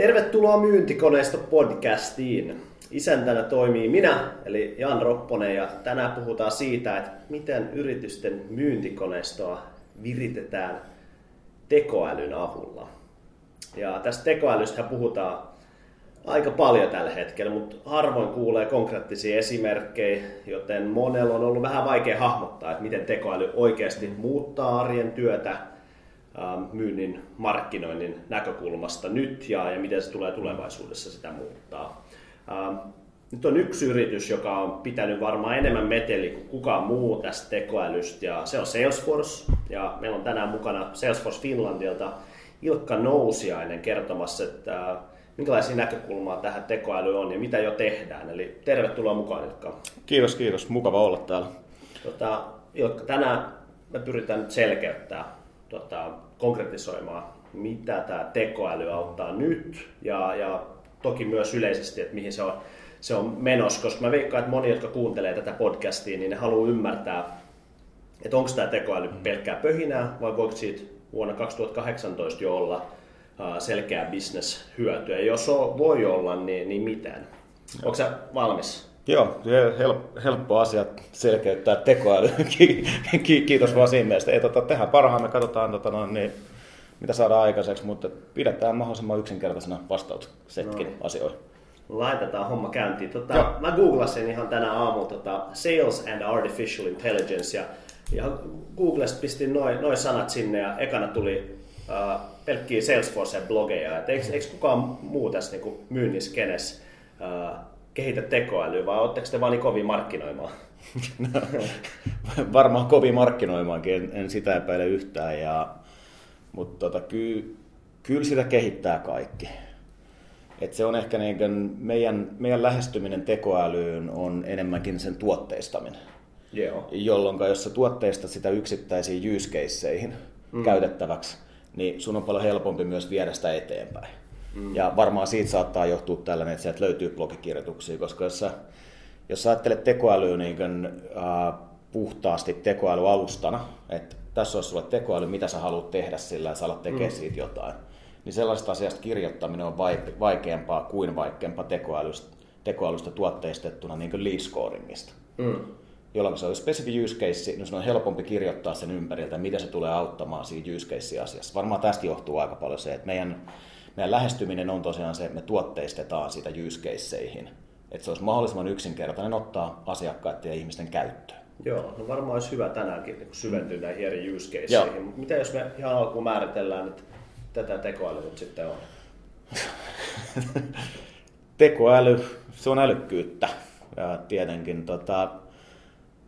Tervetuloa Myyntikoneisto podcastiin. Isäntänä toimii minä, eli Jan Ropponen, ja tänään puhutaan siitä, että miten yritysten myyntikoneistoa viritetään tekoälyn avulla. Ja tästä tekoälystä puhutaan aika paljon tällä hetkellä, mutta harvoin kuulee konkreettisia esimerkkejä, joten monella on ollut vähän vaikea hahmottaa, että miten tekoäly oikeasti muuttaa arjen työtä myynnin markkinoinnin näkökulmasta nyt ja, ja miten se tulee tulevaisuudessa sitä muuttaa. Ähm, nyt on yksi yritys, joka on pitänyt varmaan enemmän meteli kuin kukaan muu tästä tekoälystä ja se on Salesforce. Ja meillä on tänään mukana Salesforce Finlandilta Ilkka Nousiainen kertomassa, että äh, minkälaisia näkökulmaa tähän tekoäly on ja mitä jo tehdään. Eli tervetuloa mukaan Ilkka. Kiitos, kiitos. Mukava olla täällä. Tota, Ilkka, tänään me pyritään nyt selkeyttää, tota, konkretisoimaan, mitä tämä tekoäly auttaa nyt ja, ja toki myös yleisesti, että mihin se on, se on menossa, koska mä veikkaan, että moni, jotka kuuntelee tätä podcastia, niin ne haluaa ymmärtää, että onko tämä tekoäly pelkkää pöhinää vai voiko siitä vuonna 2018 jo olla selkeä bisneshyötyä. Jos on, voi olla, niin, niin miten? Onko sä valmis? Joo, helppo asia selkeyttää tekoäly. Kiitos vaan siinä mielessä. Ei, tota, tehdään parhaamme, katsotaan tota, no, niin, mitä saadaan aikaiseksi, mutta pidetään mahdollisimman yksinkertaisena vastauksetkin no. asioihin. Laitetaan homma käyntiin. Tota, mä googlasin ihan tänä aamulla tota, Sales and Artificial Intelligence ja, ja Googlesta pistin noin noi sanat sinne ja ekana tuli uh, pelkkiä Salesforce-blogeja. Et eikö, eikö kukaan muu tässä niin myynniskenessä uh, kehitä tekoälyä vai oletteko te vaan niin kovin markkinoimaan? No, varmaan kovin markkinoimaankin, en, en sitä epäile yhtään. Ja, mutta tota, ky, kyllä sitä kehittää kaikki. Et se on ehkä niin meidän, meidän lähestyminen tekoälyyn on enemmänkin sen tuotteistaminen. Joo. Jolloin jos sä tuotteistat sitä yksittäisiin use mm. käytettäväksi, niin sun on paljon helpompi myös viedä sitä eteenpäin. Mm. Ja varmaan siitä saattaa johtua tällainen, että sieltä löytyy blogikirjoituksia, koska jos sä, jos sä ajattelet tekoälyä niin kuin, äh, puhtaasti tekoälyalustana, että tässä olisi sulle tekoäly, mitä sä haluat tehdä sillä, että sä alat tekemään mm. siitä jotain, niin sellaista asiasta kirjoittaminen on vaikeampaa kuin vaikkempaa tekoälystä, tekoälystä tuotteistettuna niin kuin lead scoringista. Mm jolloin se on spesifi use case, niin on helpompi kirjoittaa sen ympäriltä, miten se tulee auttamaan siinä use case-asiassa. Varmaan tästä johtuu aika paljon se, että meidän, meidän lähestyminen on tosiaan se, että me tuotteistetaan sitä use caseihin. Että se olisi mahdollisimman yksinkertainen ottaa asiakkaiden ja ihmisten käyttöön. Joo, no varmaan olisi hyvä tänäänkin niin syventyä mm. näihin eri use caseihin. Mitä jos me ihan alkuun määritellään, että tätä tekoälyä nyt sitten on? Tekoäly, se on älykkyyttä. Ja tietenkin tota,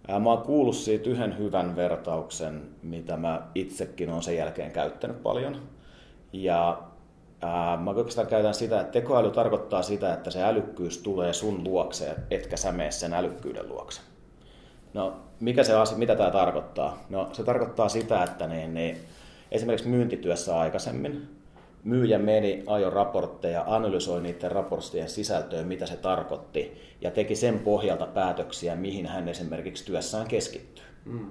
Mä oon kuullut siitä yhden hyvän vertauksen, mitä mä itsekin olen sen jälkeen käyttänyt paljon. Ja ää, mä oikeastaan käytän sitä, että tekoäly tarkoittaa sitä, että se älykkyys tulee sun luokse, etkä sä mene sen älykkyyden luokse. No, mikä se asia, mitä tämä tarkoittaa? No, se tarkoittaa sitä, että niin, niin, esimerkiksi myyntityössä aikaisemmin myyjä meni, ajo raportteja, analysoi niiden raporttien sisältöä, mitä se tarkoitti, ja teki sen pohjalta päätöksiä, mihin hän esimerkiksi työssään keskittyy. Mm.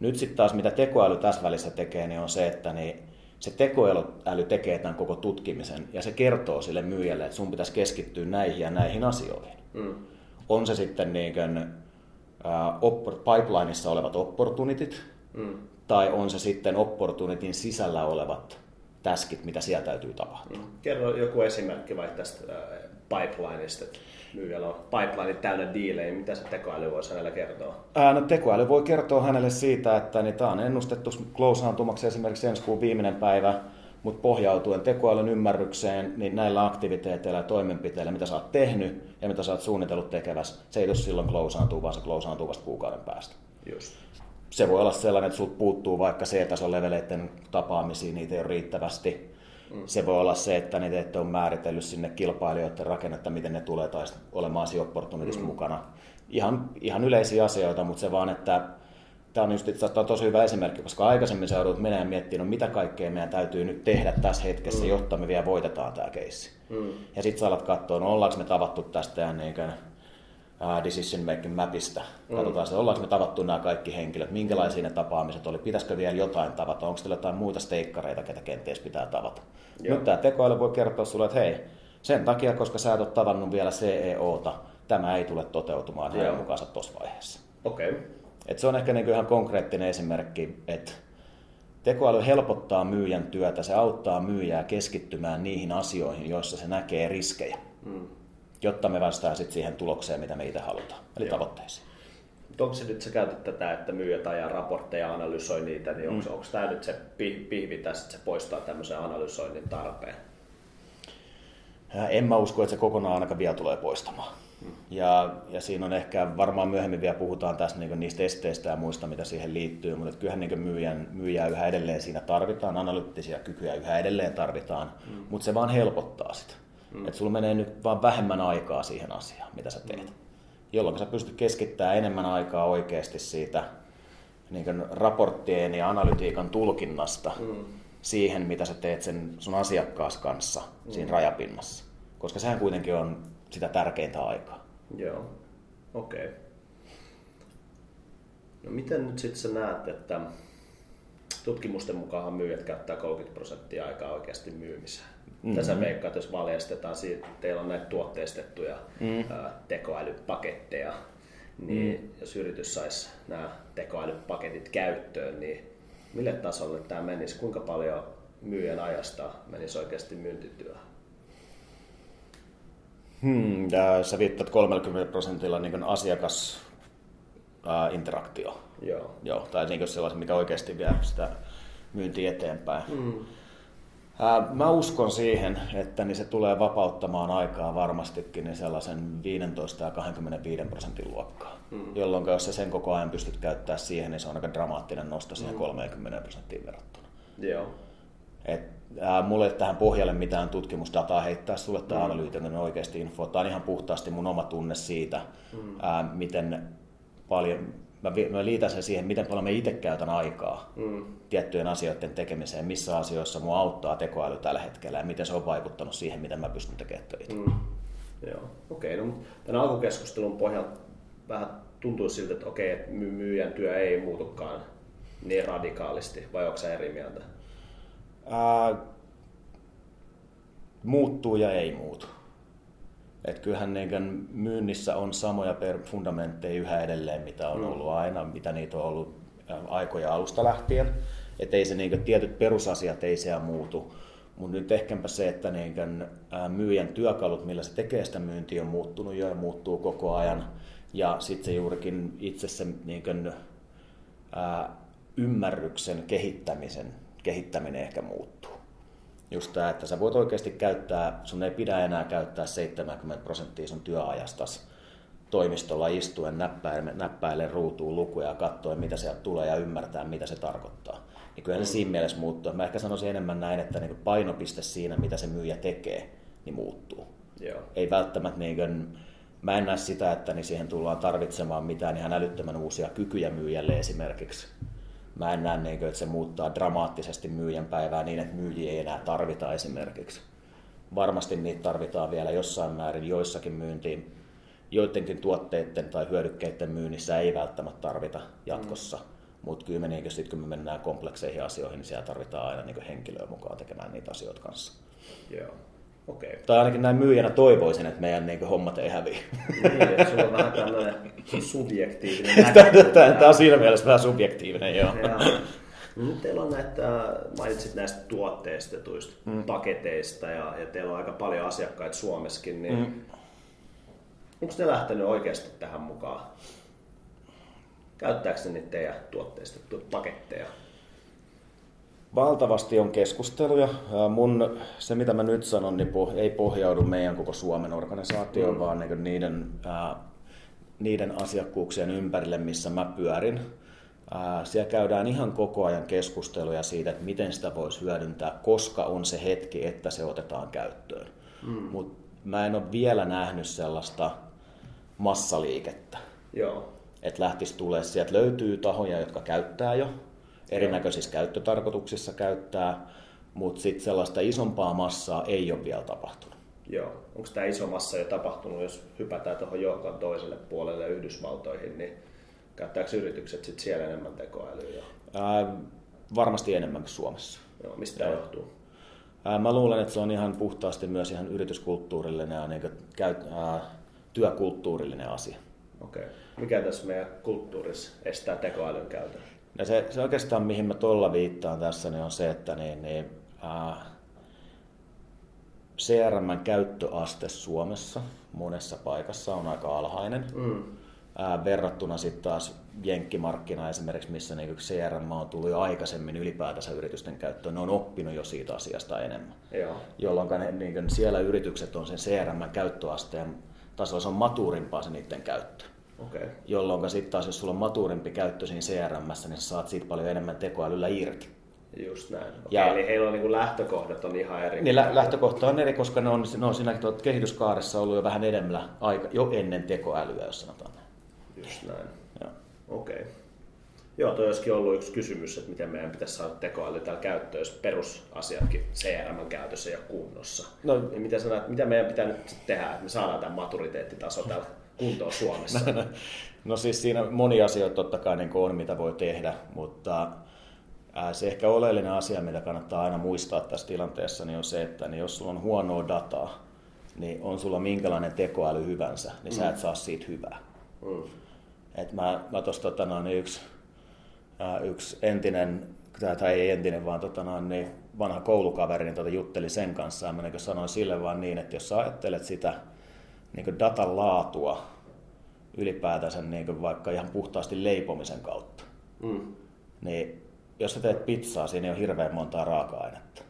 Nyt sitten taas mitä tekoäly tässä välissä tekee, niin on se, että niin se tekoäly tekee tämän koko tutkimisen, ja se kertoo sille myyjälle, että sun pitäisi keskittyä näihin ja näihin asioihin. Mm. On se sitten niin kuin, uh, pipelineissa olevat opportunitit, mm. tai on se sitten opportunitin sisällä olevat täskit, mitä siellä täytyy tapahtua. Mm. Kerro joku esimerkki vaikka tästä äh, pipelineista, myyjällä on pipeline täynnä diilejä, mitä se tekoäly voisi hänelle kertoa? Ää, no, tekoäly voi kertoa hänelle siitä, että niin tämä on ennustettu closeantumaksi esimerkiksi ensi kuun viimeinen päivä, mutta pohjautuen tekoälyn ymmärrykseen, niin näillä aktiviteeteilla ja toimenpiteillä, mitä sä oot tehnyt ja mitä sä oot suunnitellut tekevässä, se ei silloin closeantuu, vaan se closeantuu vasta kuukauden päästä. Just se voi olla sellainen, että sulta puuttuu vaikka C-tason leveleiden tapaamisia, niitä ei ole riittävästi. Mm. Se voi olla se, että niitä ette ole määritellyt sinne kilpailijoiden rakennetta, miten ne tulee tai olemaan siinä opportunitissa mm. mukana. Ihan, ihan yleisiä asioita, mutta se vaan, että tämä on just itse asiassa tosi hyvä esimerkki, koska aikaisemmin sä joudut menemään miettimään, no mitä kaikkea meidän täytyy nyt tehdä tässä hetkessä, mm. jotta me vielä voitetaan tämä keissi. Mm. Ja sitten sä alat katsoa, no ollaanko me tavattu tästä ja niin kuin, decision making mapista. Mm. Katsotaan, että ollaanko me tavattu nämä kaikki henkilöt, minkälaisia ne tapaamiset oli, pitäisikö vielä jotain tavata, onko teillä jotain muita steikkareita, ketä kenties pitää tavata. Joo. Nyt tämä tekoäly voi kertoa sulle, että hei, sen takia, koska sä et ole tavannut vielä CEOta, tämä ei tule toteutumaan hänen mukaansa tuossa vaiheessa. Okei. Okay. Et se on ehkä niin ihan konkreettinen esimerkki, että tekoäly helpottaa myyjän työtä, se auttaa myyjää keskittymään niihin asioihin, joissa se näkee riskejä, mm. Jotta me vastaa sitten siihen tulokseen, mitä me itse halutaan, eli Joo. tavoitteisiin. Onko se nyt, sä käytät tätä, että myyjät ajaa raportteja ja analysoi niitä, niin onko, mm. onko tämä nyt se pihvi tässä, että se poistaa tämmöisen analysoinnin tarpeen? En mä usko, että se kokonaan ainakaan vielä tulee poistamaan. Ja, ja siinä on ehkä, varmaan myöhemmin vielä puhutaan tässä niin niistä esteistä ja muista, mitä siihen liittyy, mutta kyllähän niin myyjän, myyjää yhä edelleen siinä tarvitaan, analyyttisiä kykyjä yhä edelleen tarvitaan, mm. mutta se vaan helpottaa sitä. Mm. Että sulla menee nyt vaan vähemmän aikaa siihen asiaan, mitä sä teet. Mm. Jolloin sä pystyt keskittämään enemmän aikaa oikeasti siitä niin raporttien ja analytiikan tulkinnasta mm. siihen, mitä sä teet sen sun asiakkaas kanssa mm. siinä rajapinnassa. Koska sehän kuitenkin on sitä tärkeintä aikaa. Joo, okei. Okay. No miten nyt sitten sä näet, että tutkimusten mukaan myyjät käyttää 30 prosenttia aikaa oikeasti myymiseen. Mm-hmm. Tässä veikkaat, jos valjastetaan siitä, että teillä on näitä tuotteistettuja mm-hmm. tekoälypaketteja, niin mm-hmm. jos yritys saisi nämä tekoälypaketit käyttöön, niin mille tasolle tämä menisi? Kuinka paljon myyjän ajasta menisi oikeasti myyntityöhön? Hmm, sä viittat 30 prosentilla niin asiakasinteraktio. Joo. Joo. Tai niin sellaisen, mikä oikeasti vie sitä myyntiä eteenpäin. Hmm. Mä uskon siihen, että niin se tulee vapauttamaan aikaa varmastikin niin sellaisen 15 ja 25 prosentin luokkaa. Hmm. Jolloin jos sä sen koko ajan pystyt käyttämään siihen, niin se on aika dramaattinen nosto siihen 30 hmm. prosenttiin verrattuna. Joo. Et, ää, mulle tähän pohjalle mitään tutkimusdataa heittää sulle tai mm. analyytinen oikeasti info. Tämä on ihan puhtaasti mun oma tunne siitä, mm. ää, miten paljon, mä, mä liitän sen siihen, miten paljon mä itse käytän aikaa mm. tiettyjen asioiden tekemiseen, missä asioissa mua auttaa tekoäly tällä hetkellä ja miten se on vaikuttanut siihen, miten mä pystyn tekemään töitä. Mm. Joo, okei. Okay, no, tämän alkukeskustelun pohjalta vähän tuntuu siltä, että okei, okay, että myyjän työ ei muutukaan niin radikaalisti, vai onko eri mieltä? ää, muuttuu ja ei muutu. Et kyllähän niin myynnissä on samoja per fundamentteja yhä edelleen, mitä on mm. ollut aina, mitä niitä on ollut aikoja alusta lähtien. Että ei se niin tietyt perusasiat ei siellä muutu. Mutta nyt ehkäpä se, että niin myyjän työkalut, millä se tekee sitä myyntiä, on muuttunut jo ja muuttuu koko ajan. Ja sitten se juurikin itse se niin kuin, ää, ymmärryksen kehittämisen kehittäminen ehkä muuttuu. Just tämä, että sä voit oikeasti käyttää, sun ei pidä enää käyttää 70 prosenttia sun työajastas toimistolla istuen näppäille, näppäille ruutuun lukuja ja katsoa, mitä sieltä tulee ja ymmärtää, mitä se tarkoittaa. Niin kyllä se siinä mielessä muuttuu. Mä ehkä sanoisin enemmän näin, että niin painopiste siinä, mitä se myyjä tekee, niin muuttuu. Joo. Ei välttämättä niin kuin, mä en näe sitä, että niin siihen tullaan tarvitsemaan mitään ihan älyttömän uusia kykyjä myyjälle esimerkiksi mä en näe, niin kuin, että se muuttaa dramaattisesti myyjän päivää niin, että myyjiä ei enää tarvita esimerkiksi. Varmasti niitä tarvitaan vielä jossain määrin joissakin myyntiin. Joidenkin tuotteiden tai hyödykkeiden myynnissä ei välttämättä tarvita jatkossa. Mm. Mutta kyllä me niin, sit, kun me mennään komplekseihin asioihin, niin siellä tarvitaan aina niin henkilöä mukaan tekemään niitä asioita kanssa. Joo. Okay. Tai ainakin näin myyjänä toivoisin, että meidän niin kuin, hommat ei häviä. Niin, että sulla on vähän tämmöinen subjektiivinen Tämä on siinä mielessä vähän subjektiivinen, joo. Nyt teillä on näitä, mainitsit näistä tuotteistetuista mm. paketeista ja, ja teillä on aika paljon asiakkaita Suomessakin, niin mm. onko ne lähtenyt oikeasti tähän mukaan? Käyttääkö ne niitä teidän tuotteistettuja paketteja? Valtavasti on keskusteluja. Mun, se, mitä mä nyt sanon, niin ei pohjaudu meidän koko Suomen organisaatioon, mm. vaan niin niiden, niiden asiakkuuksien ympärille, missä mä pyörin. Siellä käydään ihan koko ajan keskusteluja siitä, että miten sitä voisi hyödyntää, koska on se hetki, että se otetaan käyttöön. Mm. Mutta mä en ole vielä nähnyt sellaista massaliikettä. Joo. Että lähtisi tulee, sieltä löytyy tahoja, jotka käyttää jo erinäköisissä käyttötarkoituksissa käyttää, mutta sitten sellaista isompaa massaa ei ole vielä tapahtunut. Joo. Onko tämä iso massa jo tapahtunut, jos hypätään tuohon joukon toiselle puolelle Yhdysvaltoihin, niin käyttääkö yritykset sit siellä enemmän tekoälyä? Ää, varmasti enemmän kuin Suomessa. Joo, mistä tämä johtuu? Ää, mä luulen, että se on ihan puhtaasti myös ihan yrityskulttuurillinen ja niin kuin, käy, ää, työkulttuurillinen asia. Okei. Okay. Mikä tässä meidän kulttuurissa estää tekoälyn käytön? Ja se, se oikeastaan, mihin mä tuolla viittaan tässä, niin on se, että niin, niin, ää, CRM käyttöaste Suomessa monessa paikassa on aika alhainen. Mm. Ää, verrattuna sitten taas jenkkimarkkina esimerkiksi, missä niin CRM on tullut jo aikaisemmin ylipäätänsä yritysten käyttöön, ne on oppinut jo siitä asiasta enemmän. Joo. Jolloin ne, niin siellä yritykset on sen CRM käyttöasteen tasolla, se on matuurimpaa se niiden käyttö. Okay. Jolloin sitten taas, jos sulla on matuurimpi käyttö siinä CRM, niin sä saat siitä paljon enemmän tekoälyllä irti. Just näin. Okay, ja, eli heillä on niin lähtökohdat on ihan eri. Niin, lä- lähtökohta on eri, koska ne on, ne on siinä kehityskaaressa ollut jo vähän edemmällä aika, jo ennen tekoälyä, jos sanotaan näin. Just näin. Okei. Okay. Joo, toi olisikin ollut yksi kysymys, että miten meidän pitäisi saada tekoäly täällä käyttöön, jos perusasiatkin CRM käytössä ja kunnossa. No, niin mitä, sanat, mitä meidän pitää nyt tehdä, että me saadaan tämä maturiteettitaso täällä kuntoon Suomessa? No, siis siinä moni asioita totta kai niin on, mitä voi tehdä, mutta se ehkä oleellinen asia, mitä kannattaa aina muistaa tässä tilanteessa, niin on se, että niin jos sulla on huonoa dataa, niin on sulla minkälainen tekoäly hyvänsä, niin mm. sä et saa siitä hyvää. Mm. Et mä, mä tossa, tota, no, niin yksi, yksi entinen, tai ei entinen, vaan tota, no, niin vanha koulukaveri niin tota, jutteli sen kanssa ja mä niin sanoin sille vaan niin, että jos sä ajattelet sitä niin datan laatua ylipäätänsä niin vaikka ihan puhtaasti leipomisen kautta, mm. niin jos sä teet pizzaa, siinä ei ole hirveän montaa raaka-ainetta.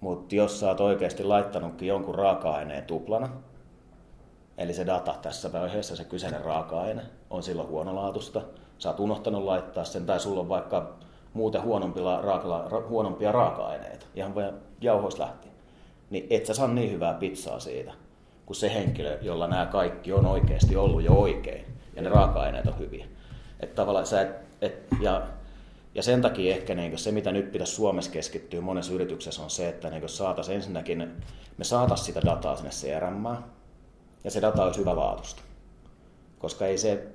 Mutta jos sä oot oikeasti laittanutkin jonkun raaka-aineen tuplana, eli se data tässä vaiheessa, se kyseinen raaka-aine, on silloin huonolaatusta, sä oot unohtanut laittaa sen, tai sulla on vaikka muuten huonompia, raaka, huonompia raaka-aineita, ihan vain jauhois lähti, niin et sä saa niin hyvää pizzaa siitä, kuin se henkilö, jolla nämä kaikki on oikeasti ollut jo oikein, ja ne raaka-aineet on hyviä. Että tavallaan sä et, et, ja ja sen takia ehkä niin se, mitä nyt pitäisi Suomessa keskittyä monessa yrityksessä, on se, että niin saataisiin ensinnäkin, me saataisiin sitä dataa sinne CRM, ja se data olisi hyvä laatusta. Koska ei se,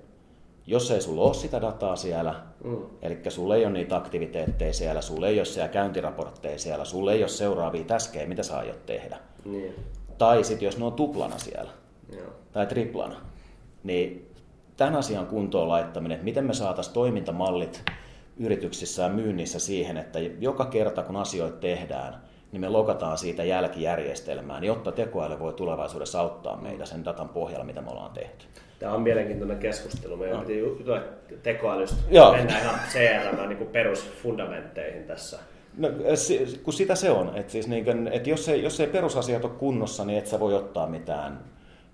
jos ei sulla ole sitä dataa siellä, mm. eli sulla ei ole niitä aktiviteetteja siellä, sulla ei ole siellä käyntiraportteja siellä, sulla ei ole seuraavia täskejä, mitä sä aiot tehdä. Niin. Tai sitten jos ne on tuplana siellä, Joo. tai triplana, niin tämän asian kuntoon laittaminen, että miten me saataisiin toimintamallit yrityksissä ja myynnissä siihen, että joka kerta kun asioita tehdään, niin me lokataan siitä jälkijärjestelmään, jotta tekoäly voi tulevaisuudessa auttaa meitä sen datan pohjalla, mitä me ollaan tehty. Tämä on mielenkiintoinen keskustelu. Meidän no. piti jutella tekoälystä. Joo. Mennään ihan CRM niin perusfundamentteihin tässä. No, kun sitä se on. Että siis niin että jos, ei, jos ei perusasiat ole kunnossa, niin et sä voi ottaa mitään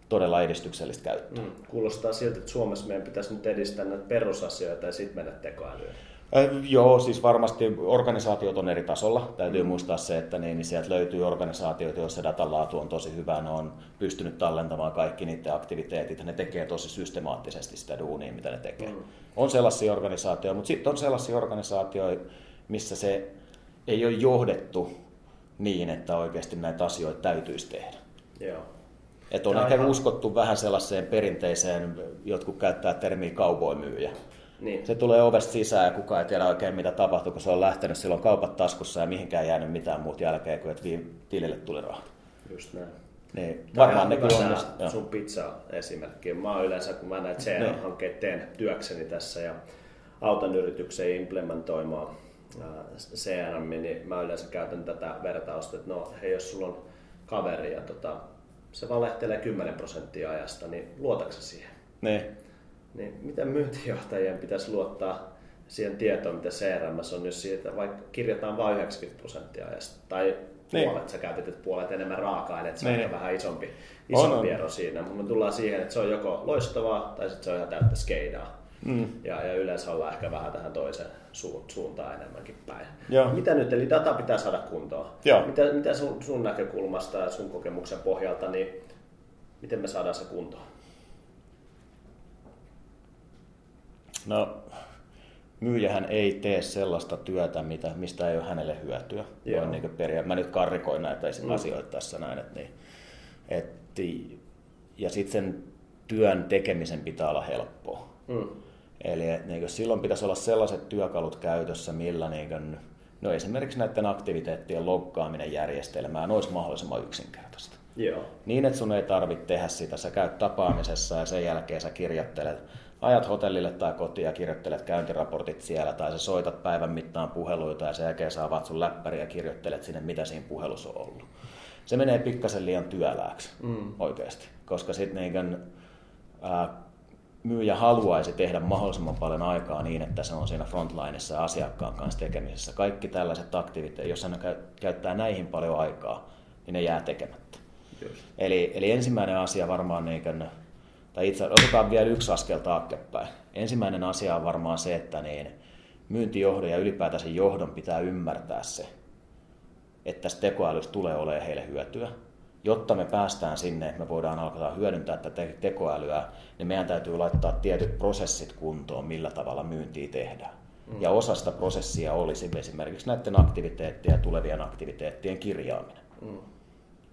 todella edistyksellistä käyttöä. Mm, kuulostaa siltä, että Suomessa meidän pitäisi nyt edistää näitä perusasioita ja sitten mennä tekoälyyn. Äh, joo, siis varmasti organisaatiot on eri tasolla. Täytyy mm. muistaa se, että niin, niin sieltä löytyy organisaatioita, joissa datan laatu on tosi hyvä. Ne on pystynyt tallentamaan kaikki niiden aktiviteetit. Ne tekee tosi systemaattisesti sitä duunia, mitä ne tekee. Mm. On sellaisia organisaatioita, mutta sitten on sellaisia organisaatioita, missä se ei ole johdettu niin, että oikeasti näitä asioita täytyisi tehdä. Joo. Että on Tämä ehkä ihan... uskottu vähän sellaiseen perinteiseen, jotkut käyttää termiä cowboy-myyjä niin. Se tulee ovesta sisään ja kukaan ei tiedä oikein mitä tapahtuu, kun se on lähtenyt silloin kaupat taskussa ja mihinkään jäänyt mitään muut jälkeen kuin että tilille tuli rahat. Just näin. Niin, varmaan ne kyllä on. sun pizza-esimerkki. Mä oon yleensä, kun mä näitä CRM-hankkeita teen työkseni tässä ja autan yritykseen implementoimaan CRM, niin mä yleensä käytän tätä vertausta, että no hei, jos sulla on kaveri ja tota, se valehtelee 10 prosenttia ajasta, niin luotatko siihen? Niin. Niin miten myyntijohtajien pitäisi luottaa siihen tietoon, mitä CRM on, jos siitä vaikka kirjataan vain 90 prosenttia ajasta, tai niin. puolet, sä käytit että puolet enemmän raaka-aineet, se niin. on vähän isompi, isompi on, ero siinä. Mutta me tullaan siihen, että se on joko loistavaa tai sitten se on ihan täyttä skeidaa. Mm. Ja, ja yleensä ollaan ehkä vähän tähän toiseen su- suuntaan enemmänkin päin. Joo. Mitä nyt, eli data pitää saada kuntoon. Joo. Mitä, mitä sun, sun näkökulmasta ja sun kokemuksen pohjalta, niin miten me saadaan se kuntoon? No, myyjähän ei tee sellaista työtä, mitä, mistä ei ole hänelle hyötyä. Joo. niin peria- Mä nyt karrikoin näitä mm. asioita tässä näin. Että niin, et, ja sitten sen työn tekemisen pitää olla helppoa. Mm. Eli niin silloin pitäisi olla sellaiset työkalut käytössä, millä niin kuin, no esimerkiksi näiden aktiviteettien loggaaminen järjestelmään olisi mahdollisimman yksinkertaista. Joo. Niin, että sun ei tarvitse tehdä sitä. Sä käyt tapaamisessa ja sen jälkeen sä kirjoittelet, ajat hotellille tai kotiin ja kirjoittelet käyntiraportit siellä, tai sä soitat päivän mittaan puheluita ja sen jälkeen sä avaat sun läppäri ja kirjoittelet sinne, mitä siinä puhelussa on ollut. Se menee pikkasen liian työlääksi mm. oikeasti, koska sitten niin myyjä haluaisi tehdä mahdollisimman paljon aikaa niin, että se on siinä frontlineissa ja asiakkaan kanssa tekemisessä. Kaikki tällaiset aktiviteetit, jos hän käyttää näihin paljon aikaa, niin ne jää tekemättä. Eli, eli ensimmäinen asia varmaan, niin kuin, tai itse otetaan vielä yksi askel taaksepäin. Ensimmäinen asia on varmaan se, että niin myyntijohdon ja ylipäätänsä johdon pitää ymmärtää se, että tästä tekoälystä tulee olemaan heille hyötyä jotta me päästään sinne, että me voidaan alkaa hyödyntää tätä tekoälyä, niin meidän täytyy laittaa tietyt prosessit kuntoon, millä tavalla myyntiä tehdään. Mm. Ja osa sitä prosessia olisi esimerkiksi näiden aktiviteettien ja tulevien aktiviteettien kirjaaminen. Mm.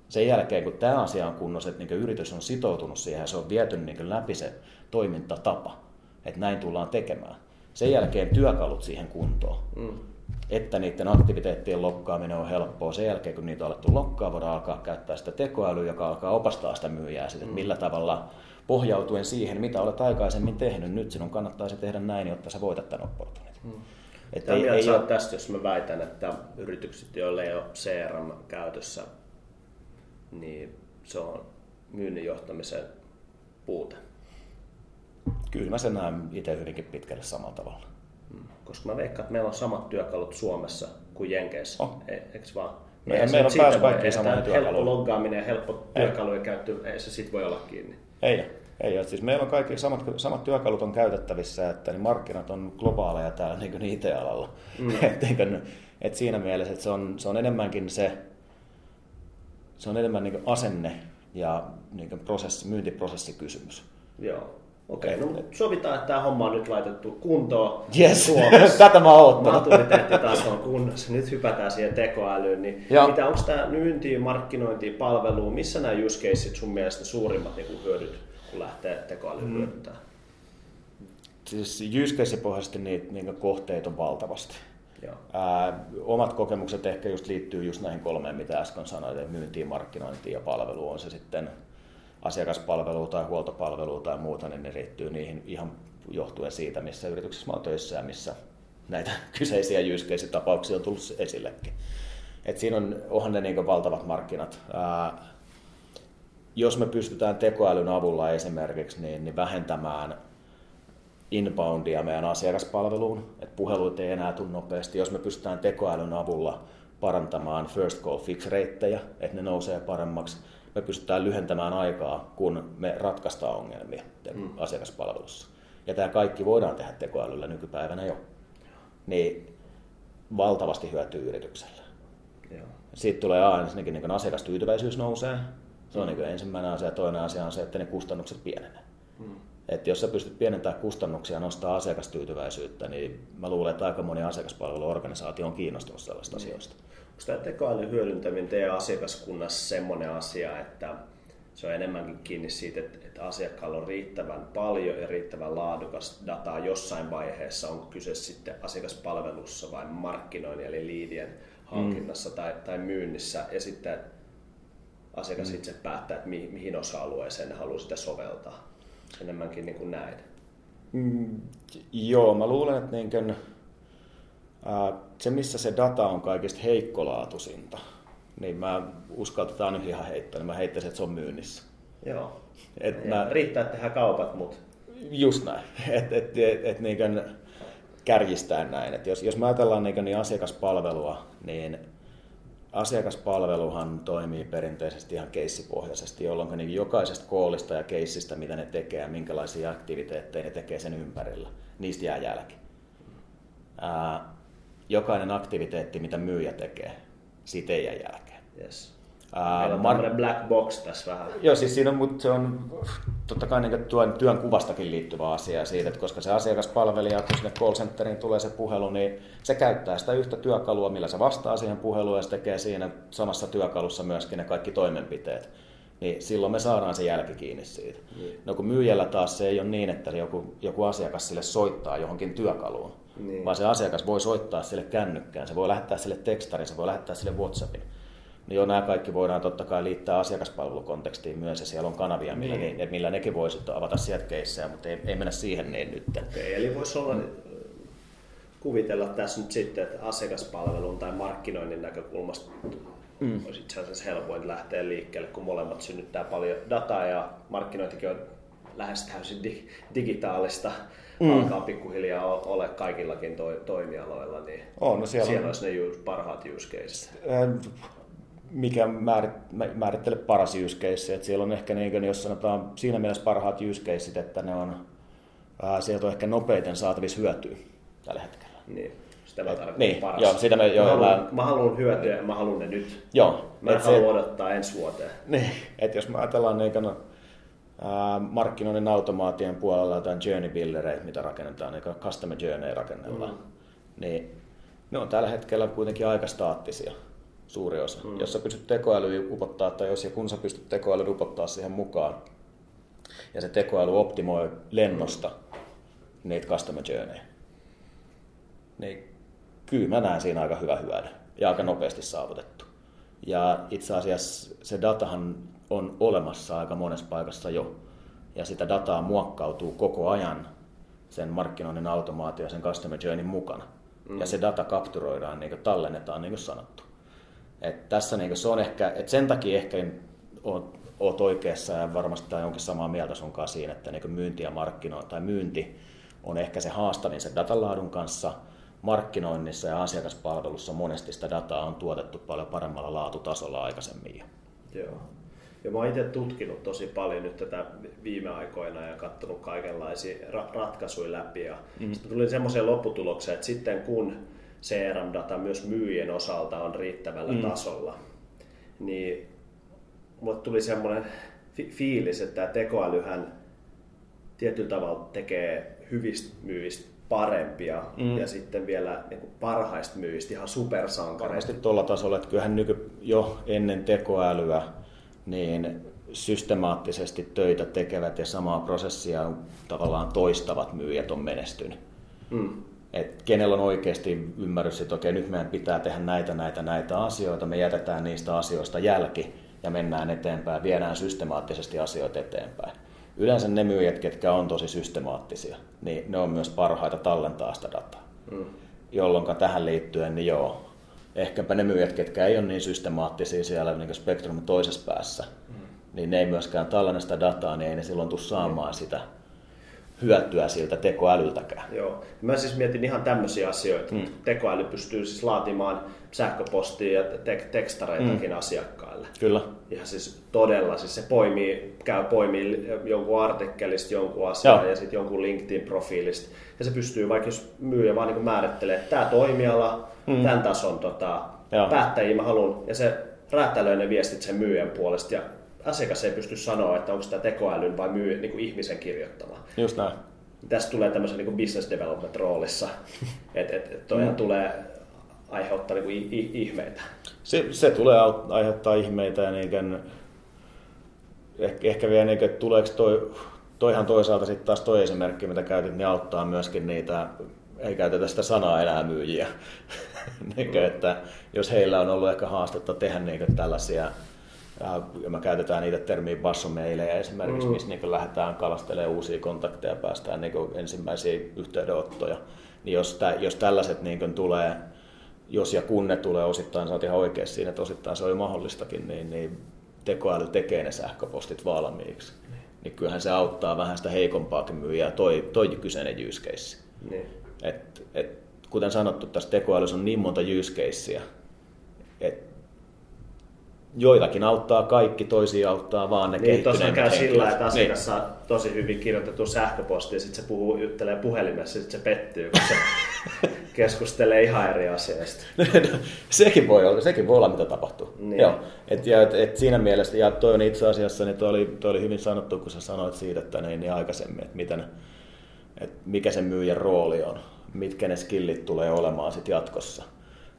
Sen jälkeen, kun tämä asia on kunnossa, että niin yritys on sitoutunut siihen ja se on viety niin läpi se toimintatapa, että näin tullaan tekemään. Sen jälkeen työkalut siihen kuntoon. Mm että niiden aktiviteettien lokkaaminen on helppoa. Sen jälkeen, kun niitä on alettu lokkaa, voidaan alkaa käyttää sitä tekoälyä, joka alkaa opastaa sitä myyjää, sitä, että millä tavalla pohjautuen siihen, mitä olet aikaisemmin tehnyt, nyt sinun kannattaisi tehdä näin, jotta sä voitat tämän opportunitin. Hmm. Että ei, ei ole... tästä, jos mä väitän, että yritykset, joille ei ole CRM käytössä, niin se on myynnin johtamisen puute. Kyllä mä sen näen itse hyvinkin pitkälle samalla tavalla koska mä veikkaan, että meillä on samat työkalut Suomessa kuin Jenkeissä, oh. E- eikö vaan? Meidän meillä on pääsy kaikkiin samoihin työkaluihin. Helppo loggaaminen ja helppo työkalujen käyttö, ei se sit voi olla kiinni. Ei, ei Siis meillä on kaikki samat, samat työkalut on käytettävissä, että niin markkinat on globaaleja täällä niin kuin IT-alalla. Mm. et, niin et siinä mielessä, että se on, se on enemmänkin se, se on enemmän niin asenne ja niin prosessi, myyntiprosessikysymys. Joo. Okei, okay, no sovitaan, että tämä homma on nyt laitettu kuntoon yes. Suomessa. Tätä mä oon Maturiteetti taas on kunnossa. Nyt hypätään siihen tekoälyyn. Niin mitä, onko tämä myyntiin, markkinointiin, palveluun, missä nämä use caseit sun mielestä suurimmat niin hyödyt, kun lähtee tekoälyyn mm. hyödyntämään? Siis use case-pohjaisesti niitä, niitä kohteita on valtavasti. Joo. Ää, omat kokemukset ehkä just liittyy just näihin kolmeen, mitä äsken sanoin, myyntiin, markkinointiin ja palveluun. On se sitten asiakaspalvelua tai huoltopalvelua tai muuta, niin ne riittyy niihin ihan johtuen siitä, missä yrityksessä mä oon töissä ja missä näitä kyseisiä tapauksia on tullut esillekin. Et siinä on, onhan ne niin valtavat markkinat. Ää, jos me pystytään tekoälyn avulla esimerkiksi niin, niin vähentämään inboundia meidän asiakaspalveluun, että puheluita ei enää tule nopeasti. Jos me pystytään tekoälyn avulla parantamaan first call fix reittejä, että ne nousee paremmaksi, me pystytään lyhentämään aikaa, kun me ratkaistaan ongelmia mm. asiakaspalvelussa. Ja tämä kaikki voidaan tehdä tekoälyllä nykypäivänä jo. Niin valtavasti hyötyy yrityksellä. Joo. Siitä tulee aina ensinnäkin niin asiakastyytyväisyys nousee. Se on mm. niin ensimmäinen asia. Toinen asia on se, että ne kustannukset pienenee. Mm. Et jos sä pystyt pienentämään kustannuksia ja nostaa asiakastyytyväisyyttä, niin mä luulen, että aika moni asiakaspalveluorganisaatio on kiinnostunut sellaista mm. asioista. Onko tämä tekoälyn hyödyntäminen teidän asiakaskunnassa semmoinen asia, että se on enemmänkin kiinni siitä, että, että asiakkaalla on riittävän paljon ja riittävän laadukas dataa jossain vaiheessa, onko kyse sitten asiakaspalvelussa vai markkinoinnin eli liidien hankinnassa mm. tai, tai myynnissä ja sitten asiakas mm. itse päättää, että mi, mihin osa-alueeseen haluaa sitä soveltaa. Enemmänkin niin kuin näin. Mm, joo, mä luulen, että niin kuin, se, missä se data on kaikista heikkolaatuisinta, niin mä uskaltetaan nyt ihan heittää, niin mä heittäisin, että se on myynnissä. Joo. Et ja mä, riittää, että tehdään kaupat, mutta... Just näin. Et, et, et, et niin kärjistää näin. Et jos, jos mä ajatellaan niin, niin asiakaspalvelua, niin asiakaspalveluhan toimii perinteisesti ihan keissipohjaisesti, jolloin niin jokaisesta koolista ja keissistä, mitä ne tekee ja minkälaisia aktiviteetteja ne tekee sen ympärillä, niistä jää jälki. Ää, jokainen aktiviteetti, mitä myyjä tekee, jää jälkeen. Yes. Meillä on mar- black box tässä vähän. Joo, siis siinä on, mutta se on totta kai niin työn, työn kuvastakin liittyvä asia siitä, että koska se asiakaspalvelija, kun sinne call centeriin tulee se puhelu, niin se käyttää sitä yhtä työkalua, millä se vastaa siihen puheluun ja se tekee siinä samassa työkalussa myöskin ne kaikki toimenpiteet. Niin silloin me saadaan se jälki kiinni siitä. Mm. No kun myyjällä taas se ei ole niin, että joku, joku asiakas sille soittaa johonkin työkaluun, niin. vaan se asiakas voi soittaa sille kännykkään, se voi lähettää sille tekstarin, se voi lähettää sille WhatsAppin niin jo nämä kaikki voidaan totta kai liittää asiakaspalvelukontekstiin myös, ja siellä on kanavia, millä, niin. ne, millä nekin voisivat avata sieltä keissejä, mutta ei, ei mennä siihen niin nyt. Okay, eli voisi olla, mm. kuvitella tässä nyt sitten, että asiakaspalvelun tai markkinoinnin näkökulmasta mm. olisi itse asiassa helpoin lähteä liikkeelle, kun molemmat synnyttää paljon dataa ja markkinointikin on lähes täysin digitaalista, mm. alkaa pikkuhiljaa ole kaikillakin to, toimialoilla, niin on, no siellä, siellä on... olisi ne parhaat use cases mikä määrit, määrittelee paras use case. että siellä on ehkä, niin, jos sanotaan siinä mielessä parhaat use caseit, että ne on, ää, sieltä on ehkä nopeiten saatavissa hyötyä tällä hetkellä. Niin. Sitä mä tarkoitan niin, paras. Joo, sitä me, jo, mä, haluan, mä haluan hyötyä ja mä haluan ne nyt. Joo. Mä en halua odottaa ensi vuoteen. Niin, että jos mä ajatellaan niin, no, markkinoinnin automaation puolella jotain journey buildereita, mitä rakennetaan, niin customer journey rakennellaan, mm. niin ne on tällä hetkellä kuitenkin aika staattisia suuri osa. Mm. Jos sä pystyt tekoälyä upottaa, tai jos ja kun sä pystyt tekoälyä upottaa siihen mukaan, ja se tekoäly optimoi lennosta niitä customer journey, niin kyllä mä näen siinä aika hyvä hyödy ja aika nopeasti saavutettu. Ja itse asiassa se datahan on olemassa aika monessa paikassa jo, ja sitä dataa muokkautuu koko ajan sen markkinoinnin automaatio ja sen customer journey mukana. Mm. Ja se data kapturoidaan, niin kuin tallennetaan, niin kuin sanottu. Et tässä niin se on ehkä, et sen takia ehkä oot, oot oikeassa ja varmasti tai onkin samaa mieltä sun kanssa siinä, että niin myynti ja markkinointi tai myynti on ehkä se haastavin sen datalaadun kanssa. Markkinoinnissa ja asiakaspalvelussa monesti sitä dataa on tuotettu paljon paremmalla laatutasolla aikaisemmin. Joo. Ja mä oon itse tutkinut tosi paljon nyt tätä viime aikoina ja katsonut kaikenlaisia ra- ratkaisuja läpi. Ja mm. Sitten tuli semmoiseen lopputulokseen, että sitten kun CRM-data myös myyjien osalta on riittävällä mm. tasolla, niin mulle tuli semmoinen fi- fiilis, että tämä tekoälyhän tietyllä tavalla tekee hyvistä myyjistä parempia mm. ja sitten vielä niin kuin parhaista myyjistä ihan supersankareista. Varmasti tuolla tasolla, että kyllähän nyky jo ennen tekoälyä niin systemaattisesti töitä tekevät ja samaa prosessia tavallaan toistavat myyjät on menestynyt. Mm että kenellä on oikeasti ymmärrys, että okei, nyt meidän pitää tehdä näitä, näitä, näitä asioita, me jätetään niistä asioista jälki ja mennään eteenpäin, viedään systemaattisesti asioita eteenpäin. Yleensä ne myyjät, ketkä on tosi systemaattisia, niin ne on myös parhaita tallentaa sitä dataa. Mm. Jolloin tähän liittyen, niin joo, ehkäpä ne myyjät, ketkä ei ole niin systemaattisia siellä niin spektrumin toisessa päässä, mm. niin ne ei myöskään tallenna sitä dataa, niin ei ne silloin tule saamaan mm. sitä hyötyä siltä tekoälyltäkään. Joo. Mä siis mietin ihan tämmöisiä asioita. Mm. Tekoäly pystyy siis laatimaan sähköpostia ja te- tekstareitakin mm. asiakkaille. Kyllä. Ja siis todella, siis se poimii, käy poimii jonkun artikkelista jonkun asian Joo. ja sitten jonkun LinkedIn-profiilista. Ja se pystyy vaikka jos myyjä vaan niin määrittelee, että tämä toimiala, mm. tämän tason tota, päättäjiä mä haluan. Ja se räätälöi ne viestit sen myyjän puolesta ja asiakas ei pysty sanoa, että onko tämä tekoälyn vai myy, niin kuin ihmisen kirjoittama. Just näin. Tästä tulee tämmöisen niin business development roolissa, että et, et mm. tulee aiheuttaa niin kuin ihmeitä. Se, se tulee aiheuttaa ihmeitä ja niin ehkä, ehkä vielä niin, että tuleeko toi, toihan toisaalta sitten taas toi esimerkki, mitä käytit, niin auttaa myöskin niitä, ei käytetä sitä sanaa enää myyjiä. niin, että jos heillä on ollut ehkä haastetta tehdä niin tällaisia ja me käytetään niitä termiä bassomeilejä esimerkiksi, mm. missä niin lähdetään kalastelemaan uusia kontakteja ja päästään niin ensimmäisiä yhteydenottoja. Niin jos, tä, jos tällaiset niin tulee, jos ja kun ne tulee osittain, sä oot ihan oikeassa siinä, että osittain se on jo mahdollistakin, niin, niin tekoäly tekee ne sähköpostit valmiiksi. Mm. Niin kyllähän se auttaa vähän sitä heikompaakin myyjää, toi, toi kyseinen use case. Mm. Et, et, kuten sanottu, tässä tekoälyssä on niin monta use casea, että joitakin auttaa kaikki, toisia auttaa vaan ne niin, tuossa käy sillä, että asiakas niin. saa tosi hyvin kirjoitettu sähköposti ja sitten se puhuu, juttelee puhelimessa ja sitten se pettyy, kun se keskustelee ihan eri asioista. sekin, voi olla, sekin voi olla, mitä tapahtuu. Niin. Joo. Et, ja, et, et siinä mielessä, ja toi on itse asiassa, niin toi oli, toi oli hyvin sanottu, kun sä sanoit siitä, että niin, niin aikaisemmin, että miten, että mikä se myyjän rooli on, mitkä ne skillit tulee olemaan sit jatkossa.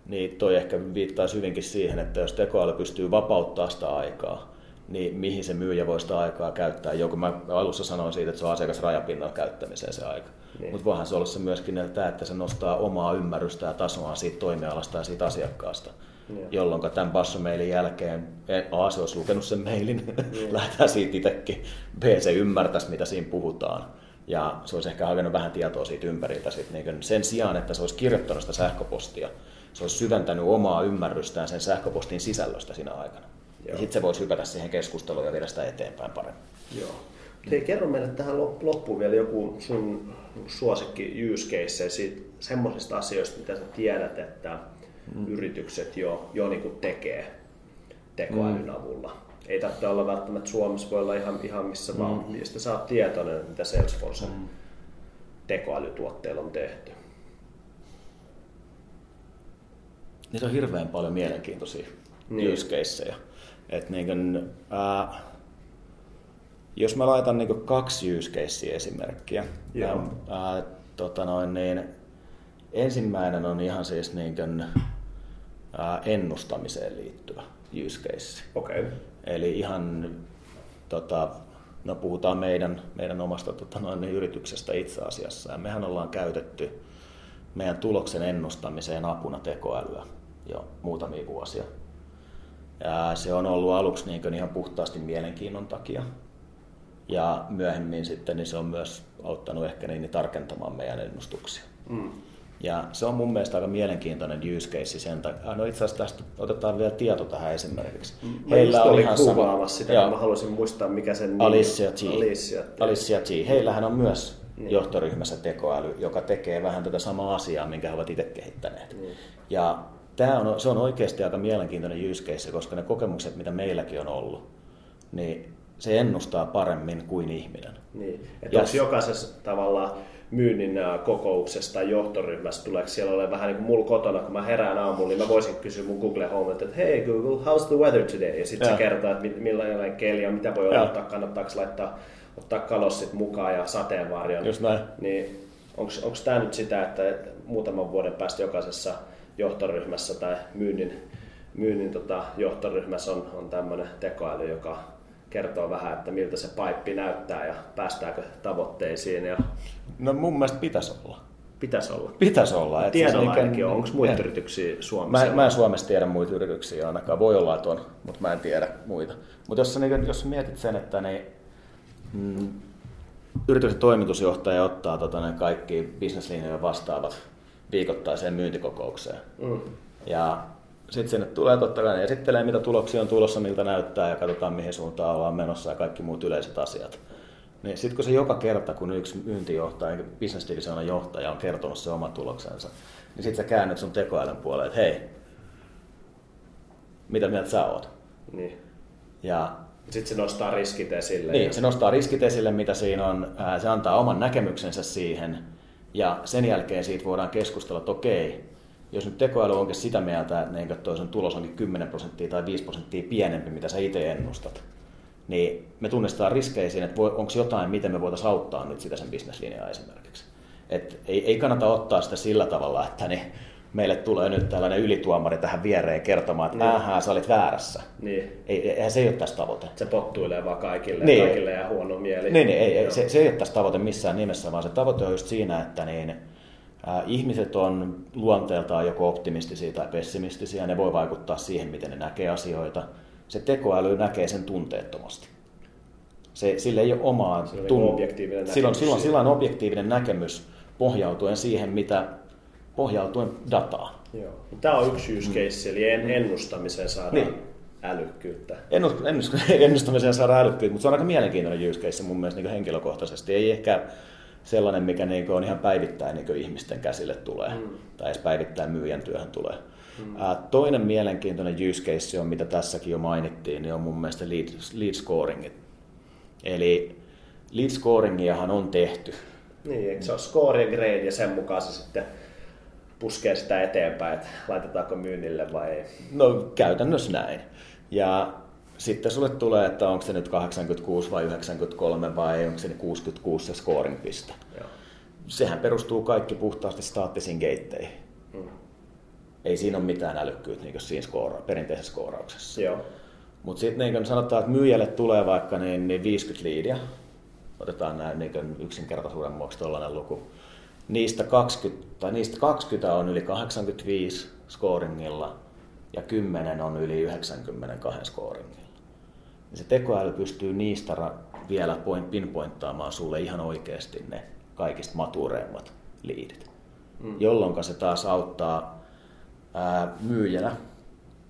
Niin toi ehkä viittaisi hyvinkin siihen, että jos tekoäly pystyy vapauttaa sitä aikaa, niin mihin se myyjä voi sitä aikaa käyttää. Joku mä alussa sanoin siitä, että se on asiakasrajapinnan käyttämiseen se aika. Niin. Mutta voihan se olla se myöskin että, että se nostaa omaa ymmärrystä ja tasoa siitä toimialasta ja siitä asiakkaasta. Niin. Jolloin tämän passomeilin jälkeen A, se olisi lukenut sen mailin, niin. lähdetään siitä itsekin, B, se ymmärtäisi, mitä siinä puhutaan. Ja se olisi ehkä hakenut vähän tietoa siitä ympäriltä sit, niin sen sijaan, että se olisi kirjoittanut sitä sähköpostia, se olisi syventänyt omaa ymmärrystään sen sähköpostin sisällöstä siinä aikana. Joo. Ja sitten se voisi hypätä siihen keskusteluun ja viedä sitä eteenpäin paremmin. Joo. Hei, kerro meille tähän loppuun vielä joku sun suosikki use case siitä, semmoisista asioista, mitä sä tiedät, että mm. yritykset jo, jo niin kuin tekee tekoälyn mm. avulla. Ei tarvitse olla välttämättä Suomessa, voi olla ihan, ihan missä mm. vaan. Ja sitten sä oot tietoinen, mitä Salesforce mm. tekoälytuotteilla on tehty. Niitä on hirveän paljon mielenkiintoisia niin. use caseja. Et niin kuin, ää, jos mä laitan niin kaksi use casea esimerkkiä. Joo. Ää, tota noin, niin, ensimmäinen on ihan siis niin kuin, ää, ennustamiseen liittyvä use case. Okay. Eli ihan, tota, no puhutaan meidän, meidän omasta tota noin, niin yrityksestä itse asiassa. Ja mehän ollaan käytetty meidän tuloksen ennustamiseen apuna tekoälyä jo muutamia vuosia. Ja se on ollut aluksi niin ihan puhtaasti mielenkiinnon takia. Ja myöhemmin sitten niin se on myös auttanut ehkä niin tarkentamaan meidän ennustuksia. Mm. Ja se on mun mielestä aika mielenkiintoinen use case sen takia. No itse asiassa tästä otetaan vielä tieto tähän esimerkiksi. Mm. Mä Heillä on ihan sama... sitä, joo. mä haluaisin muistaa mikä sen nimi Alicia G. Alicia, Alicia G. Heillähän on myös niin. johtoryhmässä tekoäly, joka tekee vähän tätä samaa asiaa, minkä he ovat itse kehittäneet. Niin. Ja tämä on, se on oikeasti aika mielenkiintoinen use case, koska ne kokemukset, mitä meilläkin on ollut, niin se ennustaa paremmin kuin ihminen. Niin. Että onko jokaisessa tavalla myynnin kokouksessa tai johtoryhmässä, tuleeko siellä ole vähän niin kuin mulla kotona, kun mä herään aamulla, niin mä voisin kysyä mun Google Home, että hei Google, how's the weather today? Ja sitten se kertoo, että millainen keli on, mitä voi ja. odottaa, kannattaako laittaa ottaa kalossit mukaan ja sateenvarjon. Just näin. Niin onko tämä nyt sitä, että muutaman vuoden päästä jokaisessa johtoryhmässä tai myynnin, myynnin tota, johtoryhmässä on, on tämmöinen tekoäly, joka kertoo vähän, että miltä se paippi näyttää ja päästäänkö tavoitteisiin. Ja... No mun mielestä pitäisi olla. Pitäisi olla. Pitäisi olla. Että Tiedolla siis ainakin on. Onko muita en, yrityksiä Suomessa? Mä, mä en Suomessa tiedä muita yrityksiä ainakaan. Voi olla, että on, mutta mä en tiedä muita. Mutta jos, niin, jos mietit sen, että ne, mm, yrityksen toimitusjohtaja ottaa tota, ne kaikki bisneslinjoja vastaavat viikoittaiseen myyntikokoukseen. Mm. Ja sitten sinne tulee totta kai, ne esittelee mitä tuloksia on tulossa, miltä näyttää ja katsotaan mihin suuntaan ollaan menossa ja kaikki muut yleiset asiat. Niin sitten kun se joka kerta, kun yksi myyntijohtaja, bisnesdivisionan johtaja on kertonut se oman tuloksensa, niin sitten sä käännyt sun tekoälyn puoleen, että hei, mitä mieltä sä oot? Niin. Ja sitten se nostaa riskit esille. Niin, se nostaa riskit esille, mitä siinä on. Se antaa oman näkemyksensä siihen. Ja sen jälkeen siitä voidaan keskustella, että okei, jos nyt tekoäly onkin sitä mieltä, että niin, toi tulos onkin 10 prosenttia tai 5 prosenttia pienempi, mitä sä itse ennustat, niin me tunnistetaan riskeisiin, että onko jotain, miten me voitaisiin auttaa nyt sitä sen bisneslinjaa esimerkiksi. Et ei, ei kannata ottaa sitä sillä tavalla, että niin, meille tulee nyt tällainen ylituomari tähän viereen kertomaan, että niin. sä olit väärässä. Niin. Ei, eihän se ei ole tässä tavoite. Se pottuilee vaan kaikille niin. kaikille ja huono mieli. Niin, niin ei, ei, se, se ei ole tässä tavoite missään nimessä, vaan se tavoite on just siinä, että niin, äh, ihmiset on luonteeltaan joko optimistisia tai pessimistisiä, ne voi vaikuttaa siihen, miten ne näkee asioita. Se tekoäly näkee sen tunteettomasti. Se, sille ei ole omaa... Sillä on tun... objektiivinen näkemys. Silloin, silloin, silloin objektiivinen näkemys pohjautuen siihen, mitä pohjautuen dataa. Joo. Tämä on yksi use case, mm. eli ennustamiseen saadaan niin. älykkyyttä. ennustamiseen saadaan älykkyyttä, mutta se on aika mielenkiintoinen use case mun mielestä niin henkilökohtaisesti. Ei ehkä sellainen, mikä niin on ihan päivittäin niin ihmisten käsille tulee, mm. tai edes päivittäin myyjän työhön tulee. Mm. toinen mielenkiintoinen use case on, mitä tässäkin jo mainittiin, niin on mun mielestä lead, lead scoringit. Eli lead scoringiahan on tehty. Niin, se on score ja grade ja sen mukaan se sitten puskee sitä eteenpäin, että laitetaanko myynnille vai ei? No käytännössä näin. Ja sitten sulle tulee, että onko se nyt 86 vai 93 vai onko se 66 se scoring piste. Joo. Sehän perustuu kaikki puhtaasti staattisiin geitteihin. Hmm. Ei siinä ole mitään älykkyyttä niin siinä skoora, perinteisessä skoorauksessa. Joo. Mutta sitten niin sanotaan, että myyjälle tulee vaikka niin, niin 50 liidiä. Otetaan näin niin yksinkertaisuuden vuoksi tuollainen luku. Niistä 20, tai niistä 20 on yli 85 scoringilla ja 10 on yli 92 scoringilla. Ja se tekoäly pystyy niistä vielä pinpointtaamaan sulle ihan oikeasti ne kaikista matureimmat liidit. Mm. Jolloin se taas auttaa ää, myyjänä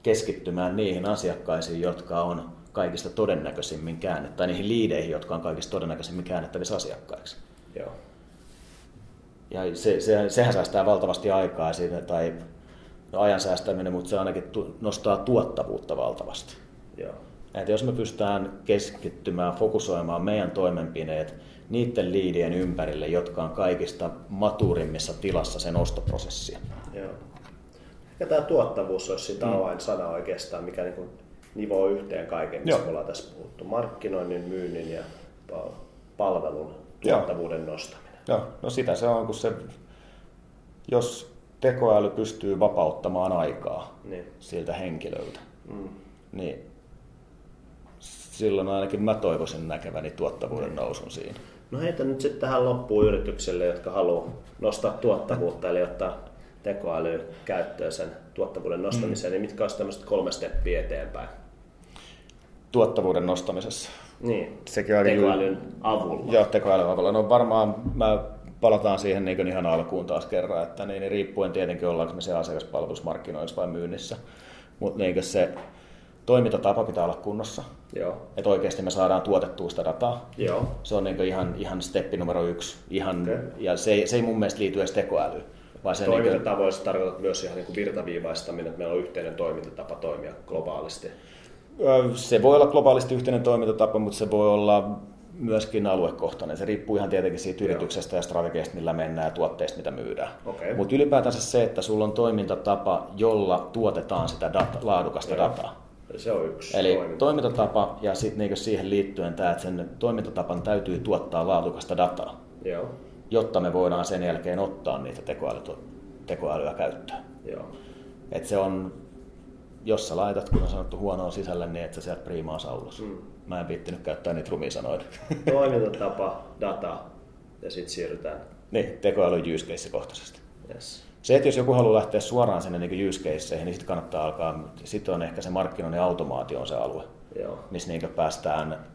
keskittymään niihin asiakkaisiin, jotka on kaikista todennäköisimmin käännettävissä, tai niihin liideihin, jotka on kaikista todennäköisimmin käännettävissä asiakkaiksi. Joo. Ja se, se, sehän säästää valtavasti aikaa siinä, tai no, ajan säästäminen, mutta se ainakin tu, nostaa tuottavuutta valtavasti. Joo. Et jos me pystytään keskittymään, fokusoimaan meidän toimenpineet niiden liidien ympärille, jotka on kaikista maturimmissa tilassa sen ostoprosessia. Joo. Ja tämä tuottavuus olisi sitä mm. sana oikeastaan, mikä niin nivoo yhteen kaiken, mistä me ollaan tässä puhuttu. Markkinoinnin, myynnin ja palvelun tuottavuuden Joo. nostaminen. Joo, no sitä se on, kun se, jos tekoäly pystyy vapauttamaan aikaa niin. siltä henkilöltä, mm. niin silloin ainakin mä toivoisin näkeväni tuottavuuden nousun siinä. No heitä nyt sitten tähän loppuun yritykselle, jotka haluaa nostaa tuottavuutta, eli ottaa tekoäly käyttöön sen tuottavuuden nostamiseen, mm. niin mitkä olisi tämmöiset kolme steppiä eteenpäin? Tuottavuuden nostamisessa. Niin, Sekin on tekoälyn kyllä... avulla. Joo, tekoälyn avulla. No varmaan mä palataan siihen niin ihan alkuun taas kerran, että niin, niin riippuen tietenkin ollaanko me se asiakaspalvelusmarkkinoissa vai myynnissä. Mutta niin se toimintatapa pitää olla kunnossa. Joo. Että oikeasti me saadaan tuotettua sitä dataa. Joo. Se on niin ihan, ihan steppi numero yksi. Ihan, okay. Ja se ei, se ei mun mielestä liity edes tekoälyyn. Vai se Toimintatavoissa niin kuin... tarkoitat myös ihan niin virtaviivaistaminen, että meillä on yhteinen toimintatapa toimia globaalisti. Se voi olla globaalisti yhteinen toimintatapa, mutta se voi olla myöskin aluekohtainen. Se riippuu ihan tietenkin siitä yrityksestä ja strategiasta, millä mennään ja tuotteista, mitä myydään. Okay. Mutta ylipäätänsä se, että sulla on toimintatapa, jolla tuotetaan sitä data, laadukasta Joo. dataa. Se on yksi Eli toimintatapa, toimintatapa ja sitten niinku siihen liittyen tämä, että sen toimintatapan täytyy tuottaa laadukasta dataa, Joo. jotta me voidaan sen jälkeen ottaa niitä tekoäly, tekoälyä käyttöön. Joo. Et se on, jos sä laitat, kun on sanottu huonoa sisälle, niin että sä sieltä priimaa saulos. Mm. Mä en viittinyt käyttää niitä rumisanoita. Toimintatapa, data ja sitten siirrytään. Niin, tekoäly use case kohtaisesti. Yes. Se, että jos joku haluaa lähteä suoraan sinne niin use caseihin, niin sitten kannattaa alkaa, sitten on ehkä se markkinoinnin automaatio on se alue, Joo. missä niin päästään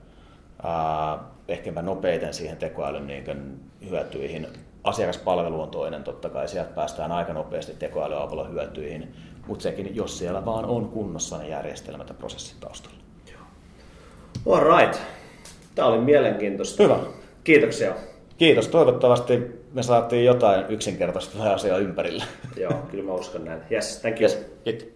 ää, ehkäpä nopeiten siihen tekoälyn niin hyötyihin. Asiakaspalvelu on toinen, totta kai sieltä päästään aika nopeasti tekoälyn avulla hyötyihin, mutta sekin, jos siellä vaan on kunnossa ne järjestelmät ja prosessit taustalla. All right. Tämä oli mielenkiintoista. Hyvä. Kiitoksia. Kiitos. Toivottavasti me saatiin jotain yksinkertaista asiaa ympärille. Joo, kyllä mä uskon näin. Yes, thank you. Yes. Kiitos.